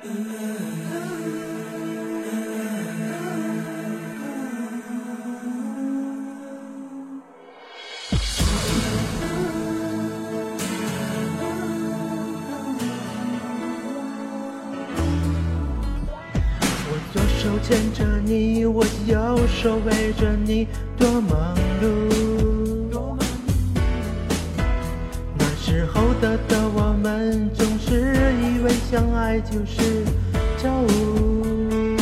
我左手牵着你，我右手背着你，多忙碌。那时候的的我们总是以为相爱就是跳舞，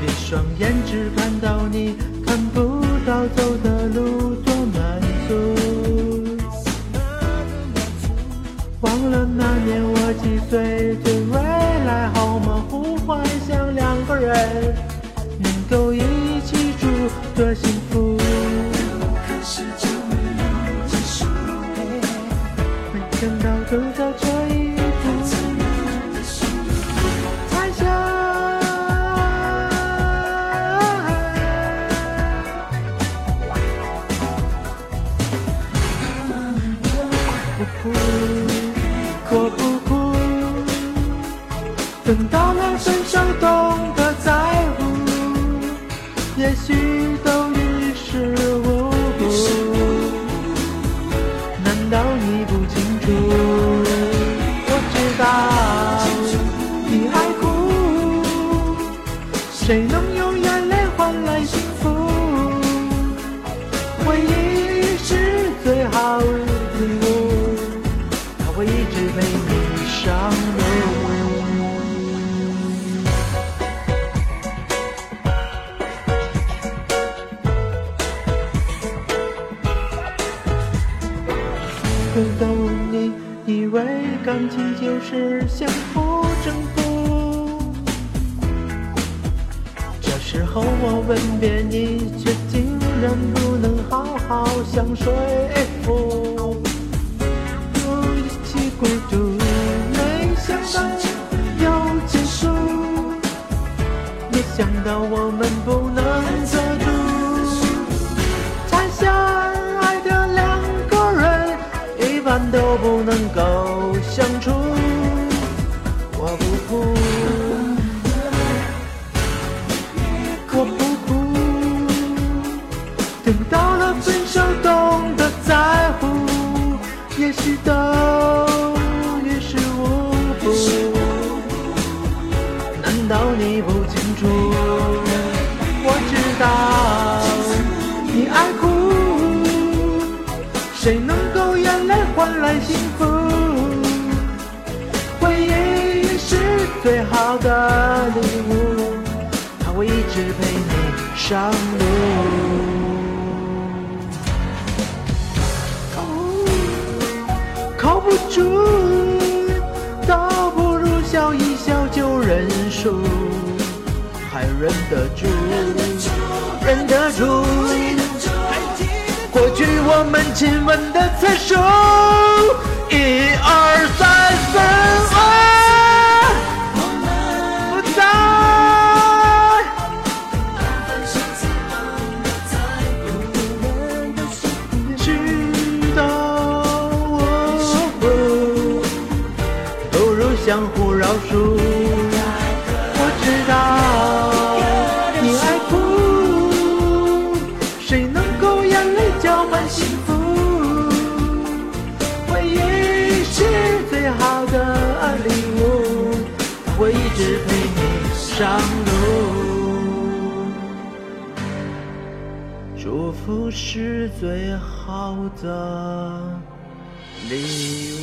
一双眼只看到你，看不到走的路，多满足。忘了那年我几岁，对未来好模糊，幻想两个人能够一起住，多幸福。没想到走到哭，我不哭。等到了分手，懂得在乎，也许都于事无有的问你，以为感情就是相互征服。这时候我吻别你，却竟然不能好好相说服。一起孤独，没想到要结束，没想到我们不我不能够相处。我不哭，我不哭。等到了分手，懂得在乎，也许都于事无补。难道你不清楚？我知道你爱哭，谁能泪换来幸福？回忆是最好的礼物，它会一直陪你上路。靠不住，倒不如笑一笑就认输，还忍得住，忍得住。我们亲吻的次数，一二三四五，不再。知道不如相互饶恕。上路。祝福是最好的礼物。